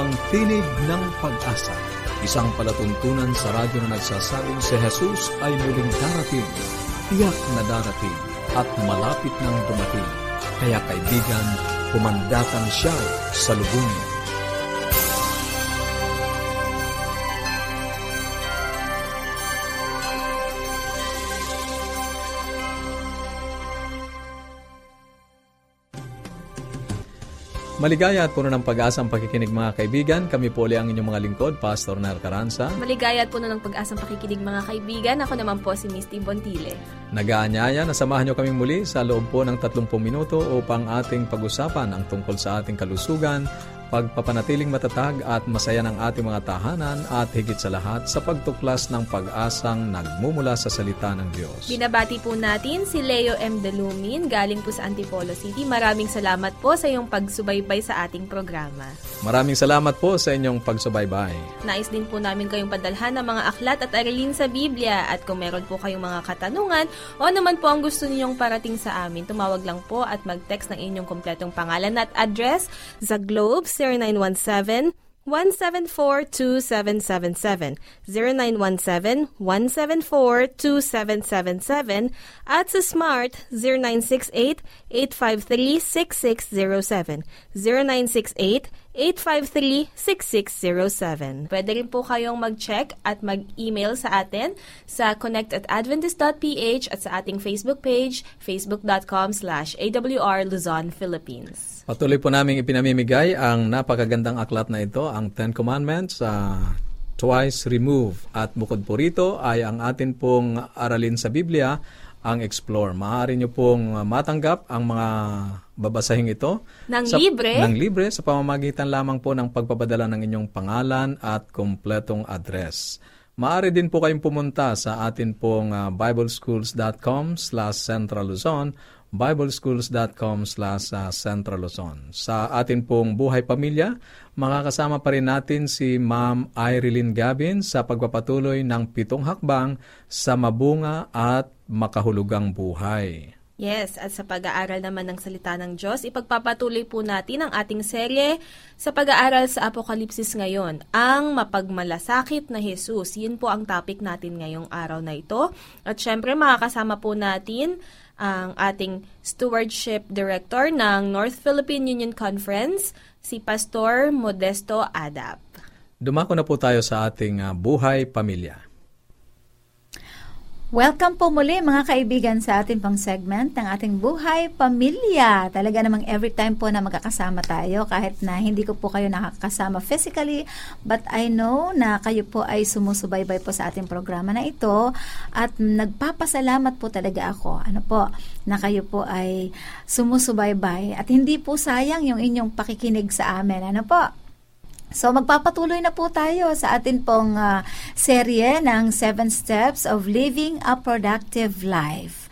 Ang Tinig ng Pag-asa, isang palatuntunan sa radyo na nagsasabing si Jesus ay muling darating, tiyak na darating, at malapit nang dumating. Kaya kaibigan, kumandatan siya sa lubungin. Maligaya at puno ng pag-asa ang pakikinig mga kaibigan. Kami po ulit ang inyong mga lingkod, Pastor Nar Caranza. Maligaya at puno ng pag-asang pakikinig mga kaibigan. Ako naman po si Misty Bontile. Nagaanyaya na samahan niyo kaming muli sa loob po ng 30 minuto upang ating pag-usapan ang tungkol sa ating kalusugan, pagpapanatiling matatag at masaya ng ating mga tahanan at higit sa lahat sa pagtuklas ng pag-asang nagmumula sa salita ng Diyos. Binabati po natin si Leo M. Delumin galing po sa Antipolo City. Maraming salamat po sa iyong pagsubaybay sa ating programa. Maraming salamat po sa inyong pagsubaybay. Nais din po namin kayong padalhan ng mga aklat at aralin sa Biblia at kung meron po kayong mga katanungan o naman po ang gusto ninyong parating sa amin, tumawag lang po at mag-text ng inyong kompletong pangalan at address sa Globe 0917 174-2777, 0917-174-2777, at sa Smart 0968-853-6607, 0968-853-6607. Pwede rin po kayong mag-check at mag-email sa atin sa connect at adventist.ph at sa ating Facebook page, facebook.com slash awr Luzon, Philippines. Patuloy po namin ipinamimigay ang napakagandang aklat na ito, ang Ten Commandments, uh, twice remove. At bukod po rito ay ang atin pong aralin sa Biblia, ang Explore. Maaari nyo pong matanggap ang mga babasahing ito. Nang sa, libre? Nang libre sa pamamagitan lamang po ng pagpapadala ng inyong pangalan at kompletong address. Maaari din po kayong pumunta sa atin pong uh, bibleschools.com slash central Luzon bibleschools.com slash uh, Central Luzon. Sa atin pong buhay pamilya, makakasama pa rin natin si Ma'am Irene Gavin sa pagpapatuloy ng pitong hakbang sa mabunga at makahulugang buhay. Yes, at sa pag-aaral naman ng salita ng Diyos, ipagpapatuloy po natin ang ating serye sa pag-aaral sa Apokalipsis ngayon, ang mapagmalasakit na Jesus. Yun po ang topic natin ngayong araw na ito. At syempre, makakasama po natin ang ating Stewardship Director ng North Philippine Union Conference, si Pastor Modesto Adap. Dumako na po tayo sa ating uh, buhay pamilya. Welcome po muli mga kaibigan sa ating pang segment ng ating buhay pamilya. Talaga namang every time po na magkakasama tayo kahit na hindi ko po kayo nakakasama physically but I know na kayo po ay sumusubaybay po sa ating programa na ito at nagpapasalamat po talaga ako. Ano po, na kayo po ay sumusubaybay at hindi po sayang yung inyong pakikinig sa amin. Ano po? So magpapatuloy na po tayo sa atin pong uh, serye ng 7 Steps of Living a Productive Life.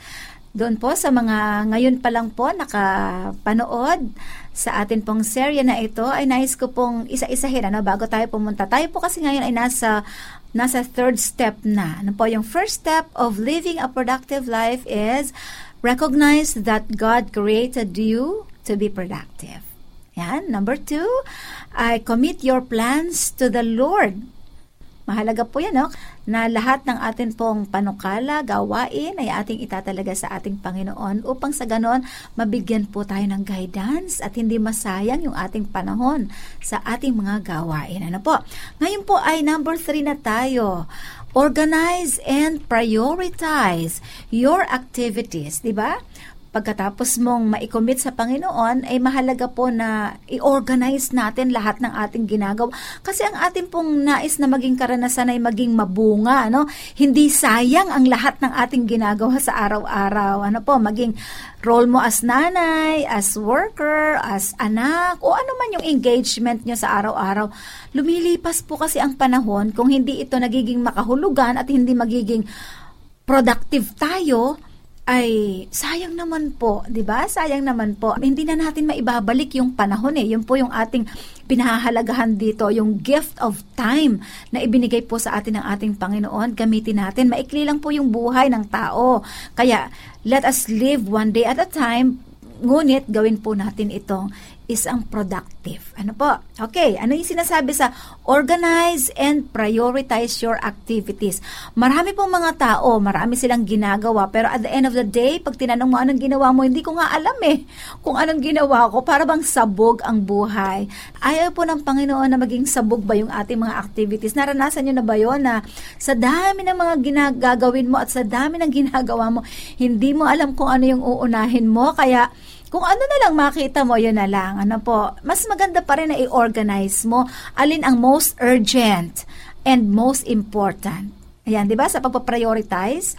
Doon po sa mga ngayon pa lang po nakapanood sa atin pong serye na ito ay nais ko pong isa-isahin ano bago tayo pumunta. Tayo po kasi ngayon ay nasa nasa third step na. Ano po yung first step of living a productive life is recognize that God created you to be productive. Yan. Number two, I commit your plans to the Lord. Mahalaga po yan, no? na lahat ng atin pong panukala, gawain ay ating itatalaga sa ating Panginoon upang sa ganon mabigyan po tayo ng guidance at hindi masayang yung ating panahon sa ating mga gawain. Ano po? Ngayon po ay number three na tayo. Organize and prioritize your activities, di ba? Pagkatapos mong maicommit sa Panginoon, ay mahalaga po na i-organize natin lahat ng ating ginagawa. Kasi ang ating pong nais na maging karanasan ay maging mabunga, no? Hindi sayang ang lahat ng ating ginagawa sa araw-araw. Ano po, maging role mo as nanay, as worker, as anak, o ano man yung engagement nyo sa araw-araw. Lumilipas po kasi ang panahon kung hindi ito nagiging makahulugan at hindi magiging productive tayo, ay sayang naman po, 'di ba? Sayang naman po. Hindi na natin maibabalik yung panahon eh. Yun po yung ating pinahahalagahan dito, yung gift of time na ibinigay po sa atin ng ating Panginoon. Gamitin natin. Maikli lang po yung buhay ng tao. Kaya let us live one day at a time. Ngunit gawin po natin itong isang productive. Ano po? Okay, ano yung sinasabi sa organize and prioritize your activities? Marami pong mga tao, marami silang ginagawa, pero at the end of the day, pag tinanong mo anong ginawa mo, hindi ko nga alam eh kung anong ginawa ko. Para bang sabog ang buhay. Ayaw po ng Panginoon na maging sabog ba yung ating mga activities. Naranasan nyo na ba yun na sa dami ng mga ginagagawin mo at sa dami ng ginagawa mo, hindi mo alam kung ano yung uunahin mo, kaya kung ano na lang makita mo, yun na lang. Ano po, mas maganda pa rin na i-organize mo alin ang most urgent and most important. Ayan, di ba? Sa pagpa-prioritize,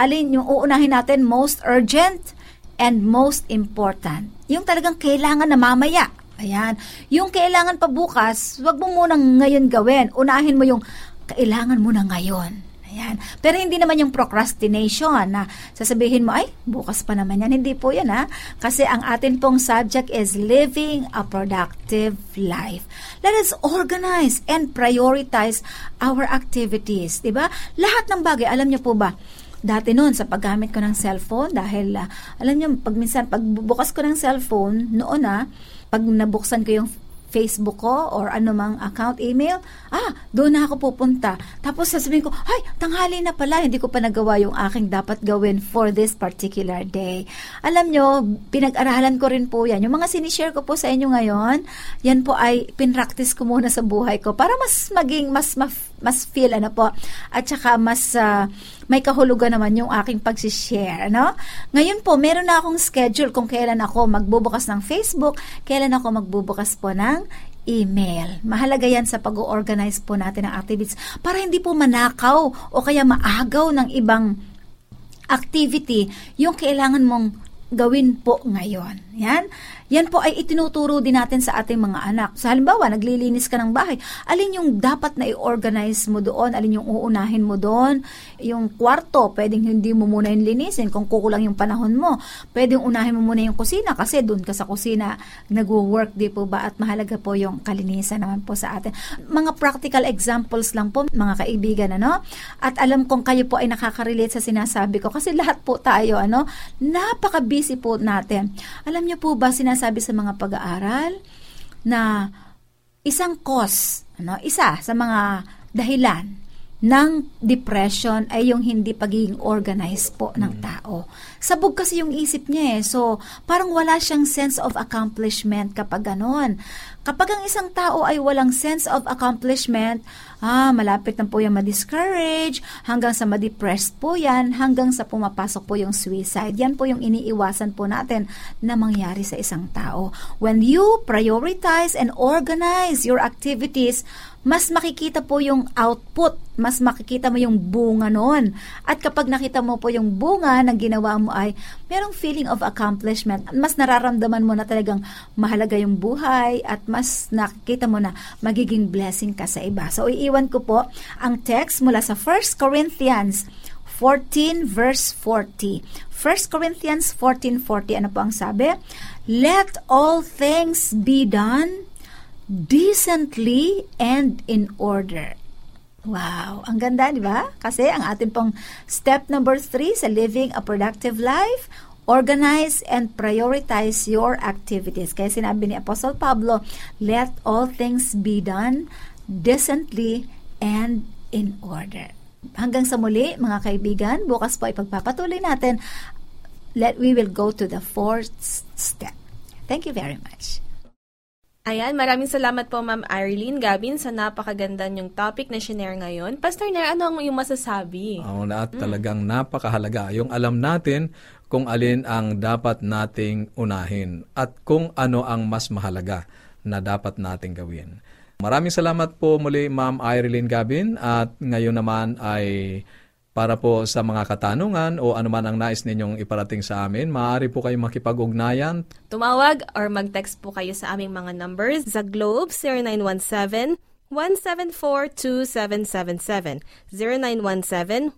alin yung uunahin natin most urgent and most important. Yung talagang kailangan na mamaya. Ayan. Yung kailangan pa bukas, wag mo munang ngayon gawin. Unahin mo yung kailangan mo na ngayon. Ayan. Pero hindi naman yung procrastination na sasabihin mo, ay, bukas pa naman yan. Hindi po yan ha. Kasi ang atin pong subject is living a productive life. Let us organize and prioritize our activities. Diba? Lahat ng bagay, alam niyo po ba, dati noon sa paggamit ko ng cellphone dahil uh, alam niyo pag minsan pagbubukas ko ng cellphone noon na uh, pag nabuksan ko yung Facebook ko or anumang account, email, ah, doon na ako pupunta. Tapos sasabihin ko, ay, tanghali na pala, hindi ko pa nagawa yung aking dapat gawin for this particular day. Alam nyo, pinag-aralan ko rin po yan. Yung mga sinishare ko po sa inyo ngayon, yan po ay pinractice ko muna sa buhay ko para mas maging, mas, mas, mas feel, ano po, at saka mas, uh, may kahulugan naman yung aking pagsishare, no? Ngayon po, meron na akong schedule kung kailan ako magbubukas ng Facebook, kailan ako magbubukas po ng email. Mahalaga yan sa pag-organize po natin ng activities para hindi po manakaw o kaya maagaw ng ibang activity yung kailangan mong gawin po ngayon. Yan. Yan po ay itinuturo din natin sa ating mga anak. Sa halimbawa, naglilinis ka ng bahay, alin yung dapat na i-organize mo doon, alin yung uunahin mo doon, yung kwarto, pwedeng hindi mo muna yung linisin kung kukulang yung panahon mo. Pwedeng unahin mo muna yung kusina kasi doon ka sa kusina nagwo-work di po ba at mahalaga po yung kalinisan naman po sa atin. Mga practical examples lang po mga kaibigan ano. At alam kong kayo po ay nakaka-relate sa sinasabi ko kasi lahat po tayo ano, napaka-busy po natin. Alam niyo po ba sinasabi sinasabi sa mga pag-aaral na isang cause, ano, isa sa mga dahilan ng depression ay yung hindi pagiging organized po ng mm. tao. Sabog kasi yung isip niya eh. So, parang wala siyang sense of accomplishment kapag ganon. Kapag ang isang tao ay walang sense of accomplishment, ah, malapit na po yan ma-discourage, hanggang sa ma-depressed po yan, hanggang sa pumapasok po yung suicide. Yan po yung iniiwasan po natin na mangyari sa isang tao. When you prioritize and organize your activities, mas makikita po yung output, mas makikita mo yung bunga noon. At kapag nakita mo po yung bunga ng ginawa mo ay merong feeling of accomplishment. Mas nararamdaman mo na talagang mahalaga yung buhay at mas nakikita mo na magiging blessing ka sa iba. So, iiwan ko po ang text mula sa 1 Corinthians 14 verse 40. 1 Corinthians 14:40 ano po ang sabi? Let all things be done decently and in order. Wow, ang ganda, di ba? Kasi ang atin pong step number three sa living a productive life, organize and prioritize your activities. Kaya sinabi ni Apostle Pablo, let all things be done decently and in order. Hanggang sa muli, mga kaibigan, bukas po ipagpapatuloy natin. Let we will go to the fourth step. Thank you very much. Ayan, maraming salamat po Ma'am Arlene Gabin sa napakaganda niyong topic na share ngayon. Pastor Nair, ano ang iyong masasabi? Oo, na at mm. talagang napakahalaga. Yung alam natin kung alin ang dapat nating unahin at kung ano ang mas mahalaga na dapat nating gawin. Maraming salamat po muli Ma'am Irene Gabin at ngayon naman ay para po sa mga katanungan o anuman ang nais ninyong iparating sa amin, maaari po kayong makipag-ugnayan. Tumawag or mag-text po kayo sa aming mga numbers sa Globe 0917 174-2777,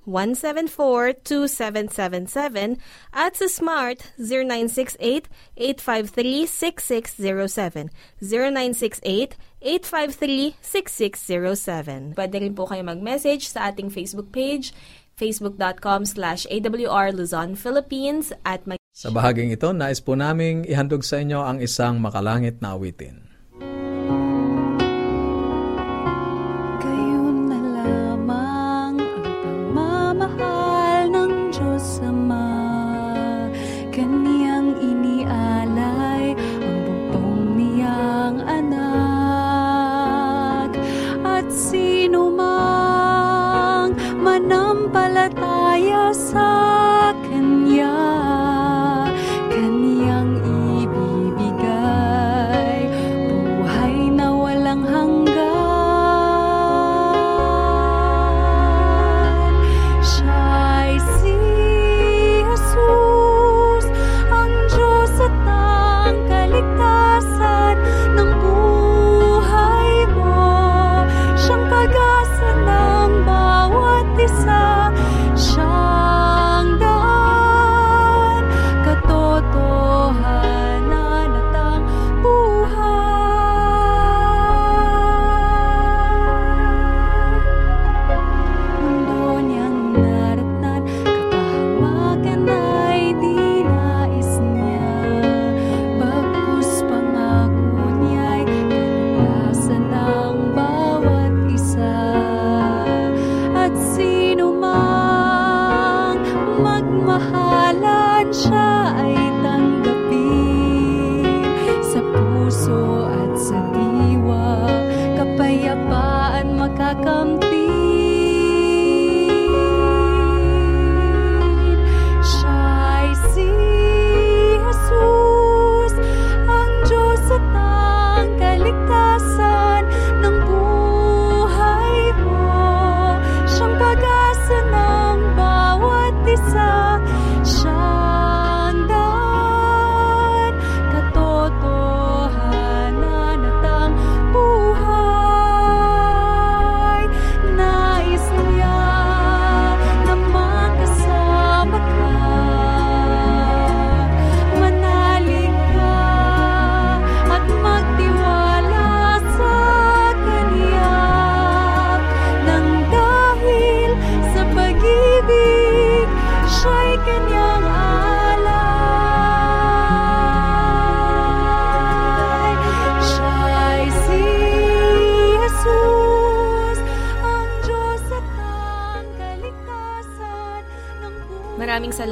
0917-174-2777, at sa Smart 0968-853-6607, 0968-853-6607. Pwede rin po kayo mag-message sa ating Facebook page facebook.com slash awr at Sa bahaging ito, nais po naming ihandog sa inyo ang isang makalangit na awitin.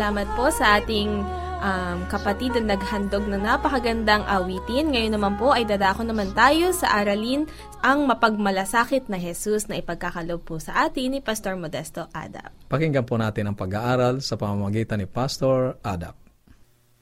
Salamat po sa ating um, kapatid na naghandog ng napakagandang awitin. Ngayon naman po ay dadako naman tayo sa aralin ang mapagmalasakit na Jesus na ipagkakalob po sa atin ni Pastor Modesto Adap. Pakinggan po natin ang pag-aaral sa pamamagitan ni Pastor Adap.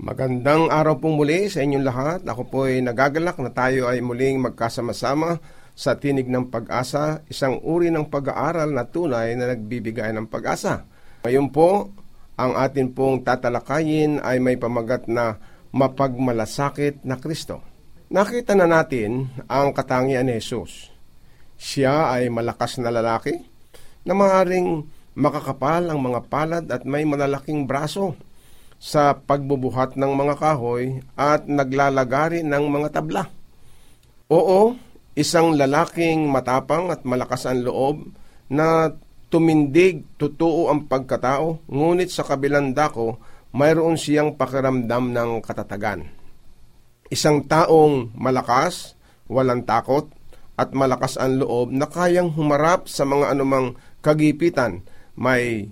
Magandang araw pong muli sa inyong lahat. Ako po ay nagagalak na tayo ay muling magkasama-sama sa Tinig ng Pag-asa, isang uri ng pag-aaral na tunay na nagbibigay ng pag-asa. Ngayon po, ang atin pong tatalakayin ay may pamagat na mapagmalasakit na Kristo. Nakita na natin ang katangian ni Jesus. Siya ay malakas na lalaki na maaaring makakapal ang mga palad at may malalaking braso sa pagbubuhat ng mga kahoy at naglalagari ng mga tabla. Oo, isang lalaking matapang at malakas ang loob na tumindig, totoo ang pagkatao, ngunit sa kabilang dako, mayroon siyang pakiramdam ng katatagan. Isang taong malakas, walang takot, at malakas ang loob na kayang humarap sa mga anumang kagipitan, may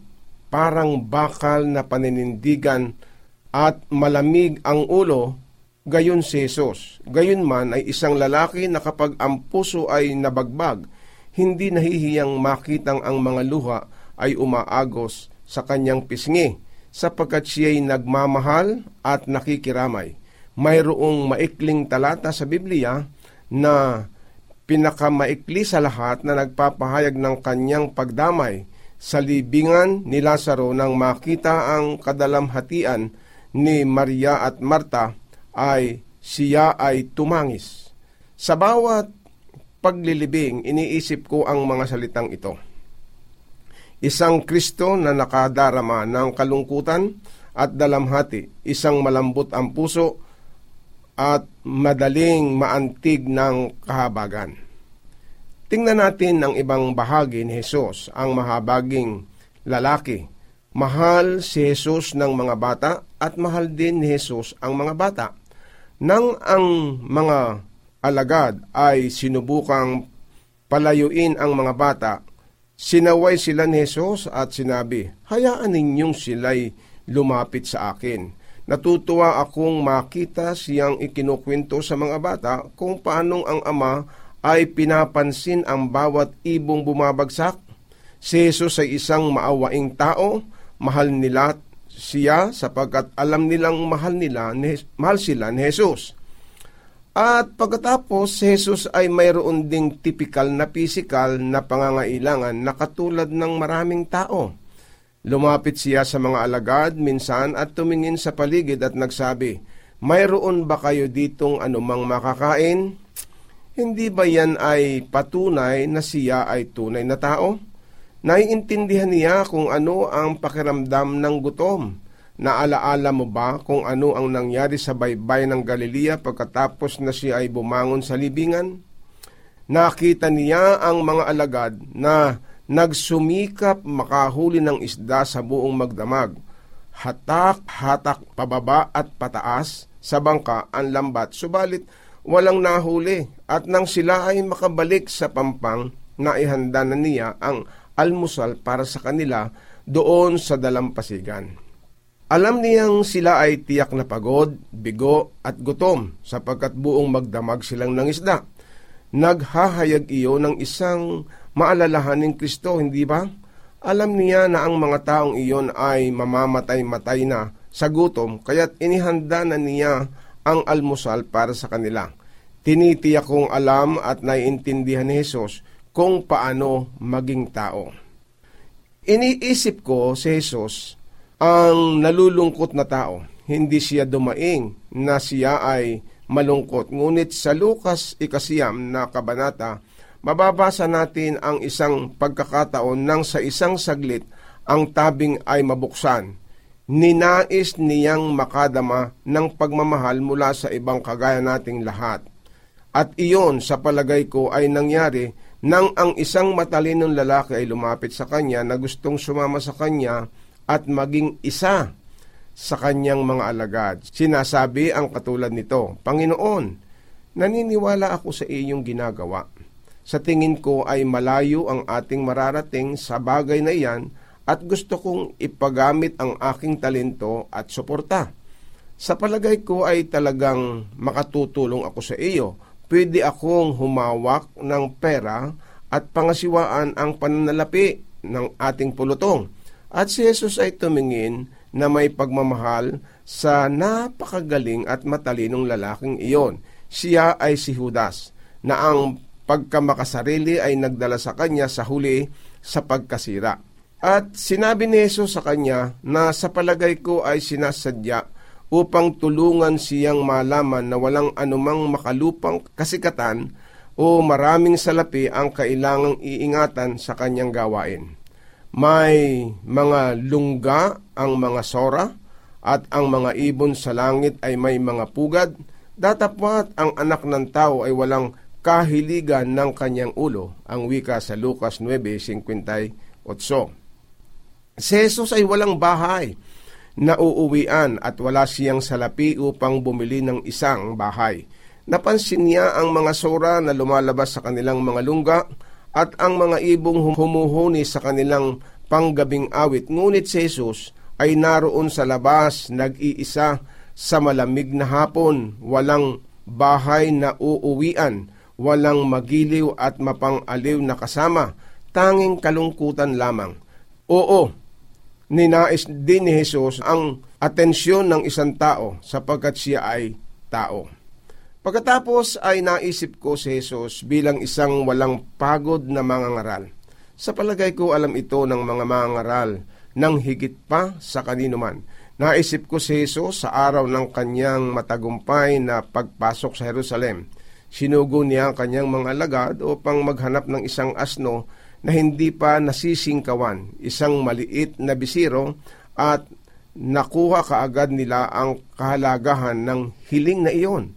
parang bakal na paninindigan at malamig ang ulo, gayon si Jesus. Gayon man ay isang lalaki na kapag ang puso ay nabagbag, hindi nahihiyang makitang ang mga luha ay umaagos sa kanyang pisngi, sapagkat siya'y nagmamahal at nakikiramay. Mayroong maikling talata sa Biblia na pinakamaikli sa lahat na nagpapahayag ng kanyang pagdamay sa libingan ni Lazaro nang makita ang kadalamhatian ni Maria at Marta ay siya ay tumangis. Sa bawat paglilibing, iniisip ko ang mga salitang ito. Isang Kristo na nakadarama ng kalungkutan at dalamhati, isang malambot ang puso at madaling maantig ng kahabagan. Tingnan natin ang ibang bahagi ni Jesus, ang mahabaging lalaki. Mahal si Jesus ng mga bata at mahal din ni Jesus ang mga bata. Nang ang mga alagad ay sinubukang palayuin ang mga bata, sinaway sila ni Jesus at sinabi, Hayaan ninyong sila'y lumapit sa akin. Natutuwa akong makita siyang ikinukwento sa mga bata kung paanong ang ama ay pinapansin ang bawat ibong bumabagsak. Si Jesus ay isang maawaing tao, mahal nila siya sapagkat alam nilang mahal nila ni, mahal sila ni Jesus. At pagkatapos, si Jesus ay mayroon ding typical na physical na pangangailangan na katulad ng maraming tao. Lumapit siya sa mga alagad minsan at tumingin sa paligid at nagsabi, Mayroon ba kayo ditong anumang makakain? Hindi ba yan ay patunay na siya ay tunay na tao? Naiintindihan niya kung ano ang pakiramdam ng gutom. Naalaala mo ba kung ano ang nangyari sa baybay ng Galilea pagkatapos na siya ay bumangon sa libingan? Nakita niya ang mga alagad na nagsumikap makahuli ng isda sa buong magdamag. Hatak-hatak pababa at pataas sa bangka ang lambat, subalit walang nahuli at nang sila ay makabalik sa pampang, naihanda na niya ang almusal para sa kanila doon sa dalampasigan. Alam niyang sila ay tiyak na pagod, bigo at gutom sapagkat buong magdamag silang ng isda. Naghahayag iyo ng isang maalalahaning Kristo, hindi ba? Alam niya na ang mga taong iyon ay mamamatay-matay na sa gutom, kaya't inihanda na niya ang almusal para sa kanila. Tinitiyak kong alam at naiintindihan ni Jesus kung paano maging tao. Iniisip ko si Jesus ang nalulungkot na tao. Hindi siya dumaing na siya ay malungkot. Ngunit sa Lukas ikasiyam na kabanata, mababasa natin ang isang pagkakataon nang sa isang saglit ang tabing ay mabuksan. Ninais niyang makadama ng pagmamahal mula sa ibang kagaya nating lahat. At iyon sa palagay ko ay nangyari nang ang isang matalinong lalaki ay lumapit sa kanya na gustong sumama sa kanya at maging isa sa kanyang mga alagad. Sinasabi ang katulad nito, Panginoon, naniniwala ako sa iyong ginagawa. Sa tingin ko ay malayo ang ating mararating sa bagay na iyan at gusto kong ipagamit ang aking talento at suporta. Sa palagay ko ay talagang makatutulong ako sa iyo. Pwede akong humawak ng pera at pangasiwaan ang pananalapi ng ating pulutong. At si Jesus ay tumingin na may pagmamahal sa napakagaling at matalinong lalaking iyon. Siya ay si Judas, na ang pagkamakasarili ay nagdala sa kanya sa huli sa pagkasira. At sinabi ni Jesus sa kanya na sa palagay ko ay sinasadya upang tulungan siyang malaman na walang anumang makalupang kasikatan o maraming salapi ang kailangang iingatan sa kanyang gawain. May mga lungga ang mga sora at ang mga ibon sa langit ay may mga pugad, datapwat ang anak ng tao ay walang kahiligan ng kanyang ulo, ang wika sa Lucas 9.58. Si Jesus ay walang bahay na uuwian at wala siyang salapi upang bumili ng isang bahay. Napansin niya ang mga sora na lumalabas sa kanilang mga lungga at ang mga ibong humuhuni sa kanilang panggabing awit. Ngunit si Jesus ay naroon sa labas, nag-iisa sa malamig na hapon, walang bahay na uuwian, walang magiliw at mapang-aliw na kasama, tanging kalungkutan lamang. Oo, ninais din ni Jesus ang atensyon ng isang tao sapagkat siya ay tao. Pagkatapos ay naisip ko si Jesus bilang isang walang pagod na mangangaral. Sa palagay ko alam ito ng mga mangangaral ng higit pa sa kanino man. Naisip ko si Jesus sa araw ng kanyang matagumpay na pagpasok sa Jerusalem. Sinugo niya ang kanyang mga alagad upang maghanap ng isang asno na hindi pa nasisingkawan, isang maliit na bisiro at nakuha kaagad nila ang kahalagahan ng hiling na iyon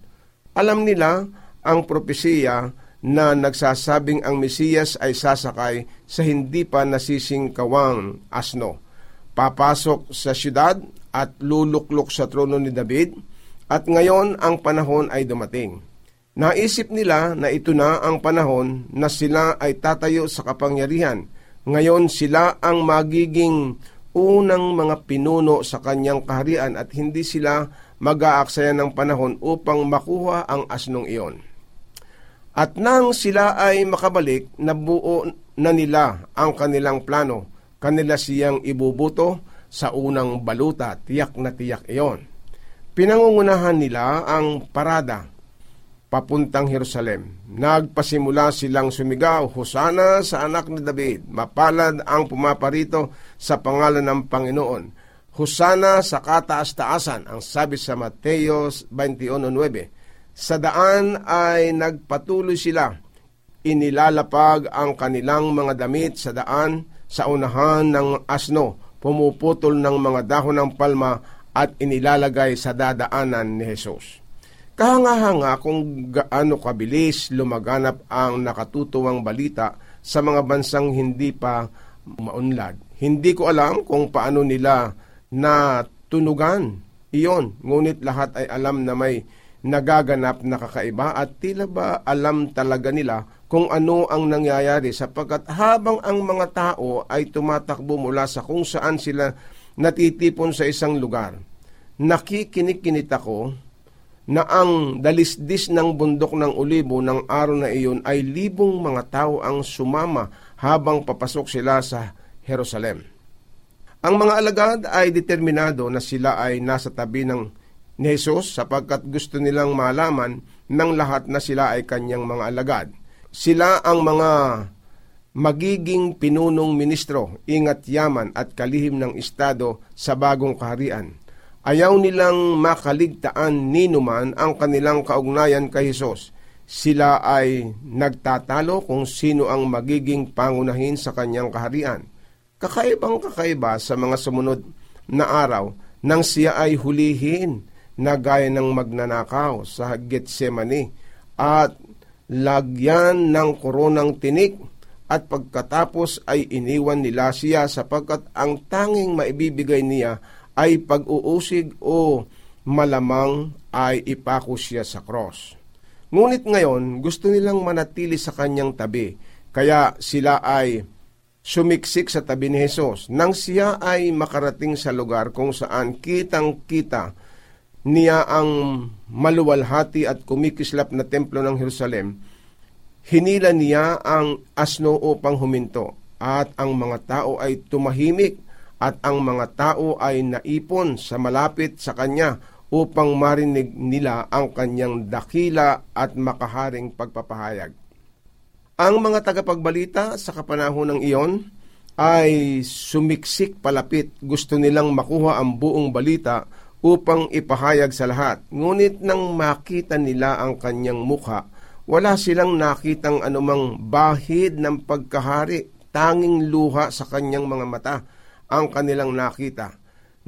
alam nila ang propesiya na nagsasabing ang Mesiyas ay sasakay sa hindi pa nasisingkawang asno. Papasok sa syudad at luluklok sa trono ni David at ngayon ang panahon ay dumating. Naisip nila na ito na ang panahon na sila ay tatayo sa kapangyarihan. Ngayon sila ang magiging unang mga pinuno sa kanyang kaharian at hindi sila mag-aaksaya ng panahon upang makuha ang asnong iyon. At nang sila ay makabalik, nabuo na nila ang kanilang plano. Kanila siyang ibubuto sa unang baluta, tiyak na tiyak iyon. Pinangungunahan nila ang parada papuntang Jerusalem. Nagpasimula silang sumigaw, Hosana sa anak ni David, mapalad ang pumaparito sa pangalan ng Panginoon. Hosana sa kataas-taasan, ang sabi sa Mateo 21.9. Sa daan ay nagpatuloy sila, inilalapag ang kanilang mga damit sa daan sa unahan ng asno, pumuputol ng mga dahon ng palma at inilalagay sa dadaanan ni Jesus. Kahanga-hanga kung gaano kabilis lumaganap ang nakatutuwang balita sa mga bansang hindi pa maunlad. Hindi ko alam kung paano nila na tunugan iyon, ngunit lahat ay alam na may nagaganap na kakaiba at tila ba alam talaga nila kung ano ang nangyayari sapagkat habang ang mga tao ay tumatakbo mula sa kung saan sila natitipon sa isang lugar, nakikinig-kinit ako na ang dalisdis ng bundok ng olibo ng araw na iyon ay libong mga tao ang sumama habang papasok sila sa Jerusalem. Ang mga alagad ay determinado na sila ay nasa tabi ng ni Jesus sapagkat gusto nilang malaman ng lahat na sila ay kanyang mga alagad. Sila ang mga magiging pinunong ministro, ingat yaman at kalihim ng estado sa bagong kaharian Ayaw nilang makaligtaan ninuman ang kanilang kaugnayan kay Hesus. Sila ay nagtatalo kung sino ang magiging pangunahin sa kanyang kaharian. Kakaibang kakaiba sa mga sumunod na araw nang siya ay hulihin na gaya ng magnanakaw sa Getsemani at lagyan ng koronang tinik at pagkatapos ay iniwan nila siya sapagkat ang tanging maibibigay niya ay pag-uusig o malamang ay ipako siya sa cross. Ngunit ngayon, gusto nilang manatili sa kanyang tabi, kaya sila ay sumiksik sa tabi ni Jesus. Nang siya ay makarating sa lugar kung saan kitang-kita niya ang maluwalhati at kumikislap na templo ng Jerusalem, hinila niya ang asno upang huminto at ang mga tao ay tumahimik at ang mga tao ay naipon sa malapit sa kanya upang marinig nila ang kanyang dakila at makaharing pagpapahayag. Ang mga tagapagbalita sa kapanahon ng iyon ay sumiksik palapit. Gusto nilang makuha ang buong balita upang ipahayag sa lahat. Ngunit nang makita nila ang kanyang mukha, wala silang nakitang anumang bahid ng pagkahari, tanging luha sa kanyang mga mata ang kanilang nakita.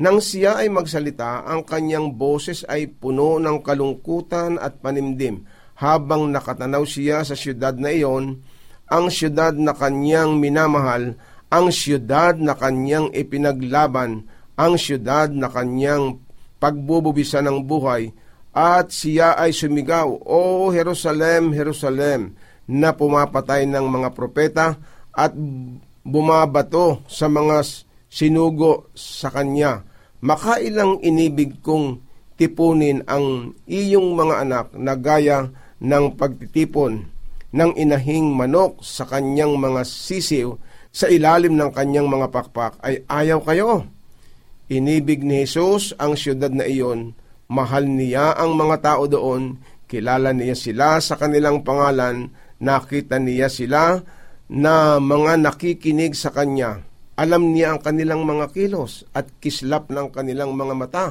Nang siya ay magsalita, ang kanyang boses ay puno ng kalungkutan at panimdim. Habang nakatanaw siya sa siyudad na iyon, ang siyudad na kanyang minamahal, ang siyudad na kanyang ipinaglaban, ang siyudad na kanyang pagbububisa ng buhay, at siya ay sumigaw, O Jerusalem, Jerusalem, na pumapatay ng mga propeta at bumabato sa mga sinugo sa kanya, makailang inibig kong tipunin ang iyong mga anak na gaya ng pagtitipon ng inahing manok sa kanyang mga sisiw sa ilalim ng kanyang mga pakpak. Ay ayaw kayo. Inibig ni Jesus ang siyudad na iyon, mahal niya ang mga tao doon, kilala niya sila sa kanilang pangalan, nakita niya sila na mga nakikinig sa kanya. Alam niya ang kanilang mga kilos at kislap ng kanilang mga mata.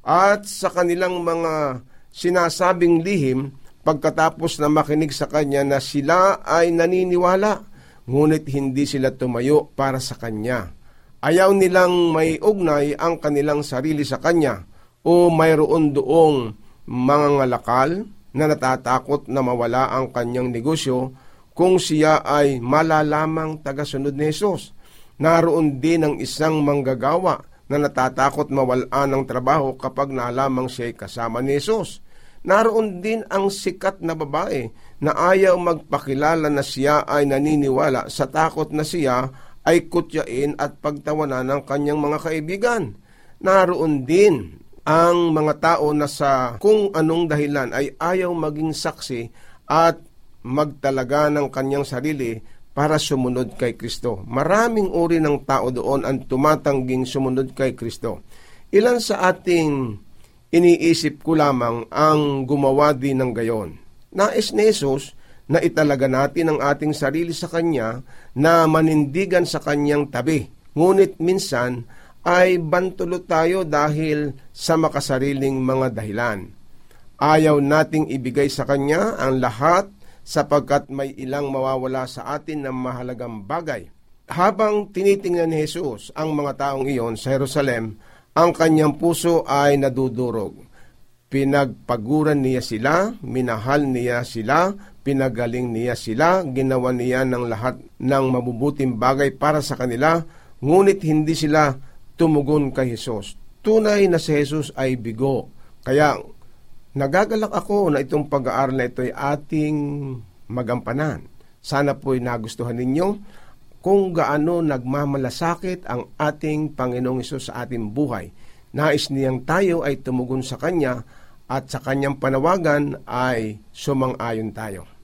At sa kanilang mga sinasabing lihim, pagkatapos na makinig sa kanya na sila ay naniniwala, ngunit hindi sila tumayo para sa kanya. Ayaw nilang may ugnay ang kanilang sarili sa kanya o mayroon doong mga ngalakal na natatakot na mawala ang kanyang negosyo kung siya ay malalamang tagasunod ni Jesus naroon din ang isang manggagawa na natatakot mawalaan ng trabaho kapag nalamang siya'y kasama ni Jesus. Naroon din ang sikat na babae na ayaw magpakilala na siya ay naniniwala sa takot na siya ay kutyain at pagtawanan ng kanyang mga kaibigan. Naroon din ang mga tao na sa kung anong dahilan ay ayaw maging saksi at magtalaga ng kanyang sarili para sumunod kay Kristo. Maraming uri ng tao doon ang tumatangging sumunod kay Kristo. Ilan sa ating iniisip ko lamang ang gumawa din ng gayon. Nais ni Jesus na italaga natin ang ating sarili sa Kanya na manindigan sa Kanyang tabi. Ngunit minsan ay bantulo tayo dahil sa makasariling mga dahilan. Ayaw nating ibigay sa Kanya ang lahat sapagkat may ilang mawawala sa atin ng mahalagang bagay. Habang tinitingnan ni Jesus ang mga taong iyon sa Jerusalem, ang kanyang puso ay nadudurog. Pinagpaguran niya sila, minahal niya sila, pinagaling niya sila, ginawa niya ng lahat ng mabubuting bagay para sa kanila, ngunit hindi sila tumugon kay Jesus. Tunay na si Jesus ay bigo. Kaya nagagalak ako na itong pag-aaral na ito ay ating magampanan. Sana po'y nagustuhan ninyo kung gaano nagmamalasakit ang ating Panginoong Isus sa ating buhay. Nais niyang tayo ay tumugon sa Kanya at sa Kanyang panawagan ay sumang-ayon tayo.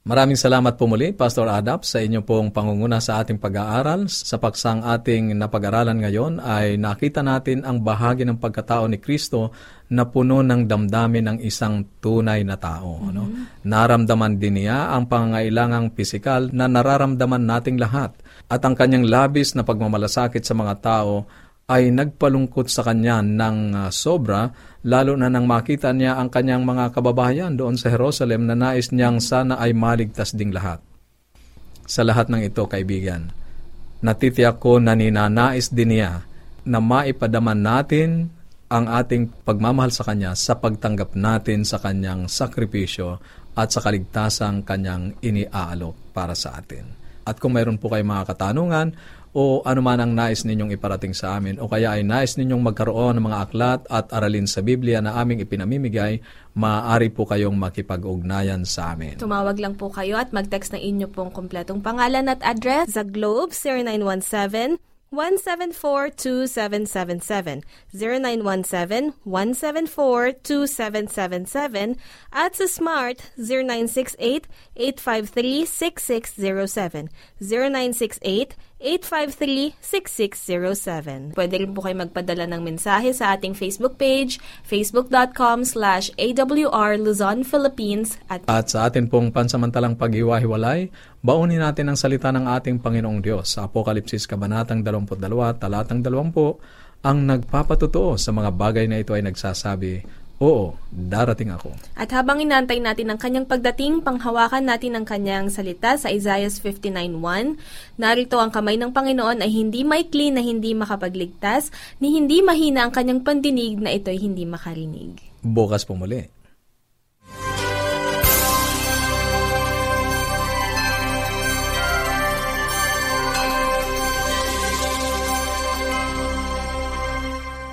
Maraming salamat po muli, Pastor Adap, sa inyo pong pangunguna sa ating pag-aaral. Sa paksang ating napag-aralan ngayon ay nakita natin ang bahagi ng pagkatao ni Kristo na puno ng damdamin ng isang tunay na tao. Ano? Naramdaman din niya ang pangangailangang pisikal na nararamdaman nating lahat at ang kanyang labis na pagmamalasakit sa mga tao ay nagpalungkot sa kanya ng uh, sobra, lalo na nang makita niya ang kanyang mga kababayan doon sa Jerusalem na nais niyang sana ay maligtas ding lahat. Sa lahat ng ito, kaibigan, natitiyak ko na ninanais din niya na maipadaman natin ang ating pagmamahal sa Kanya sa pagtanggap natin sa Kanyang sakripisyo at sa kaligtasang Kanyang iniaalok para sa atin. At kung mayroon po kayong mga katanungan o ano man ang nais ninyong iparating sa amin o kaya ay nais ninyong magkaroon ng mga aklat at aralin sa Biblia na aming ipinamimigay, maaari po kayong makipag-ugnayan sa amin. Tumawag lang po kayo at mag-text ng inyo pong kompletong pangalan at address sa Globe 0917 174-2777, 0917-174-2777, at sa Smart 0968-853-6607, 0968-853-6607. Pwede rin po kayo magpadala ng mensahe sa ating Facebook page, facebook.com slash awr Luzon, Philippines, at At sa atin pong pansamantalang paghiwa-hiwalay, baunin natin ang salita ng ating Panginoong Diyos sa Apokalipsis Kabanatang 22, talatang 20, ang nagpapatotoo sa mga bagay na ito ay nagsasabi, Oo, darating ako. At habang inantay natin ang kanyang pagdating, panghawakan natin ang kanyang salita sa Isaiah 59.1. Narito ang kamay ng Panginoon ay hindi maikli na hindi makapagligtas, ni hindi mahina ang kanyang pandinig na ito'y hindi makarinig. Bukas po muli.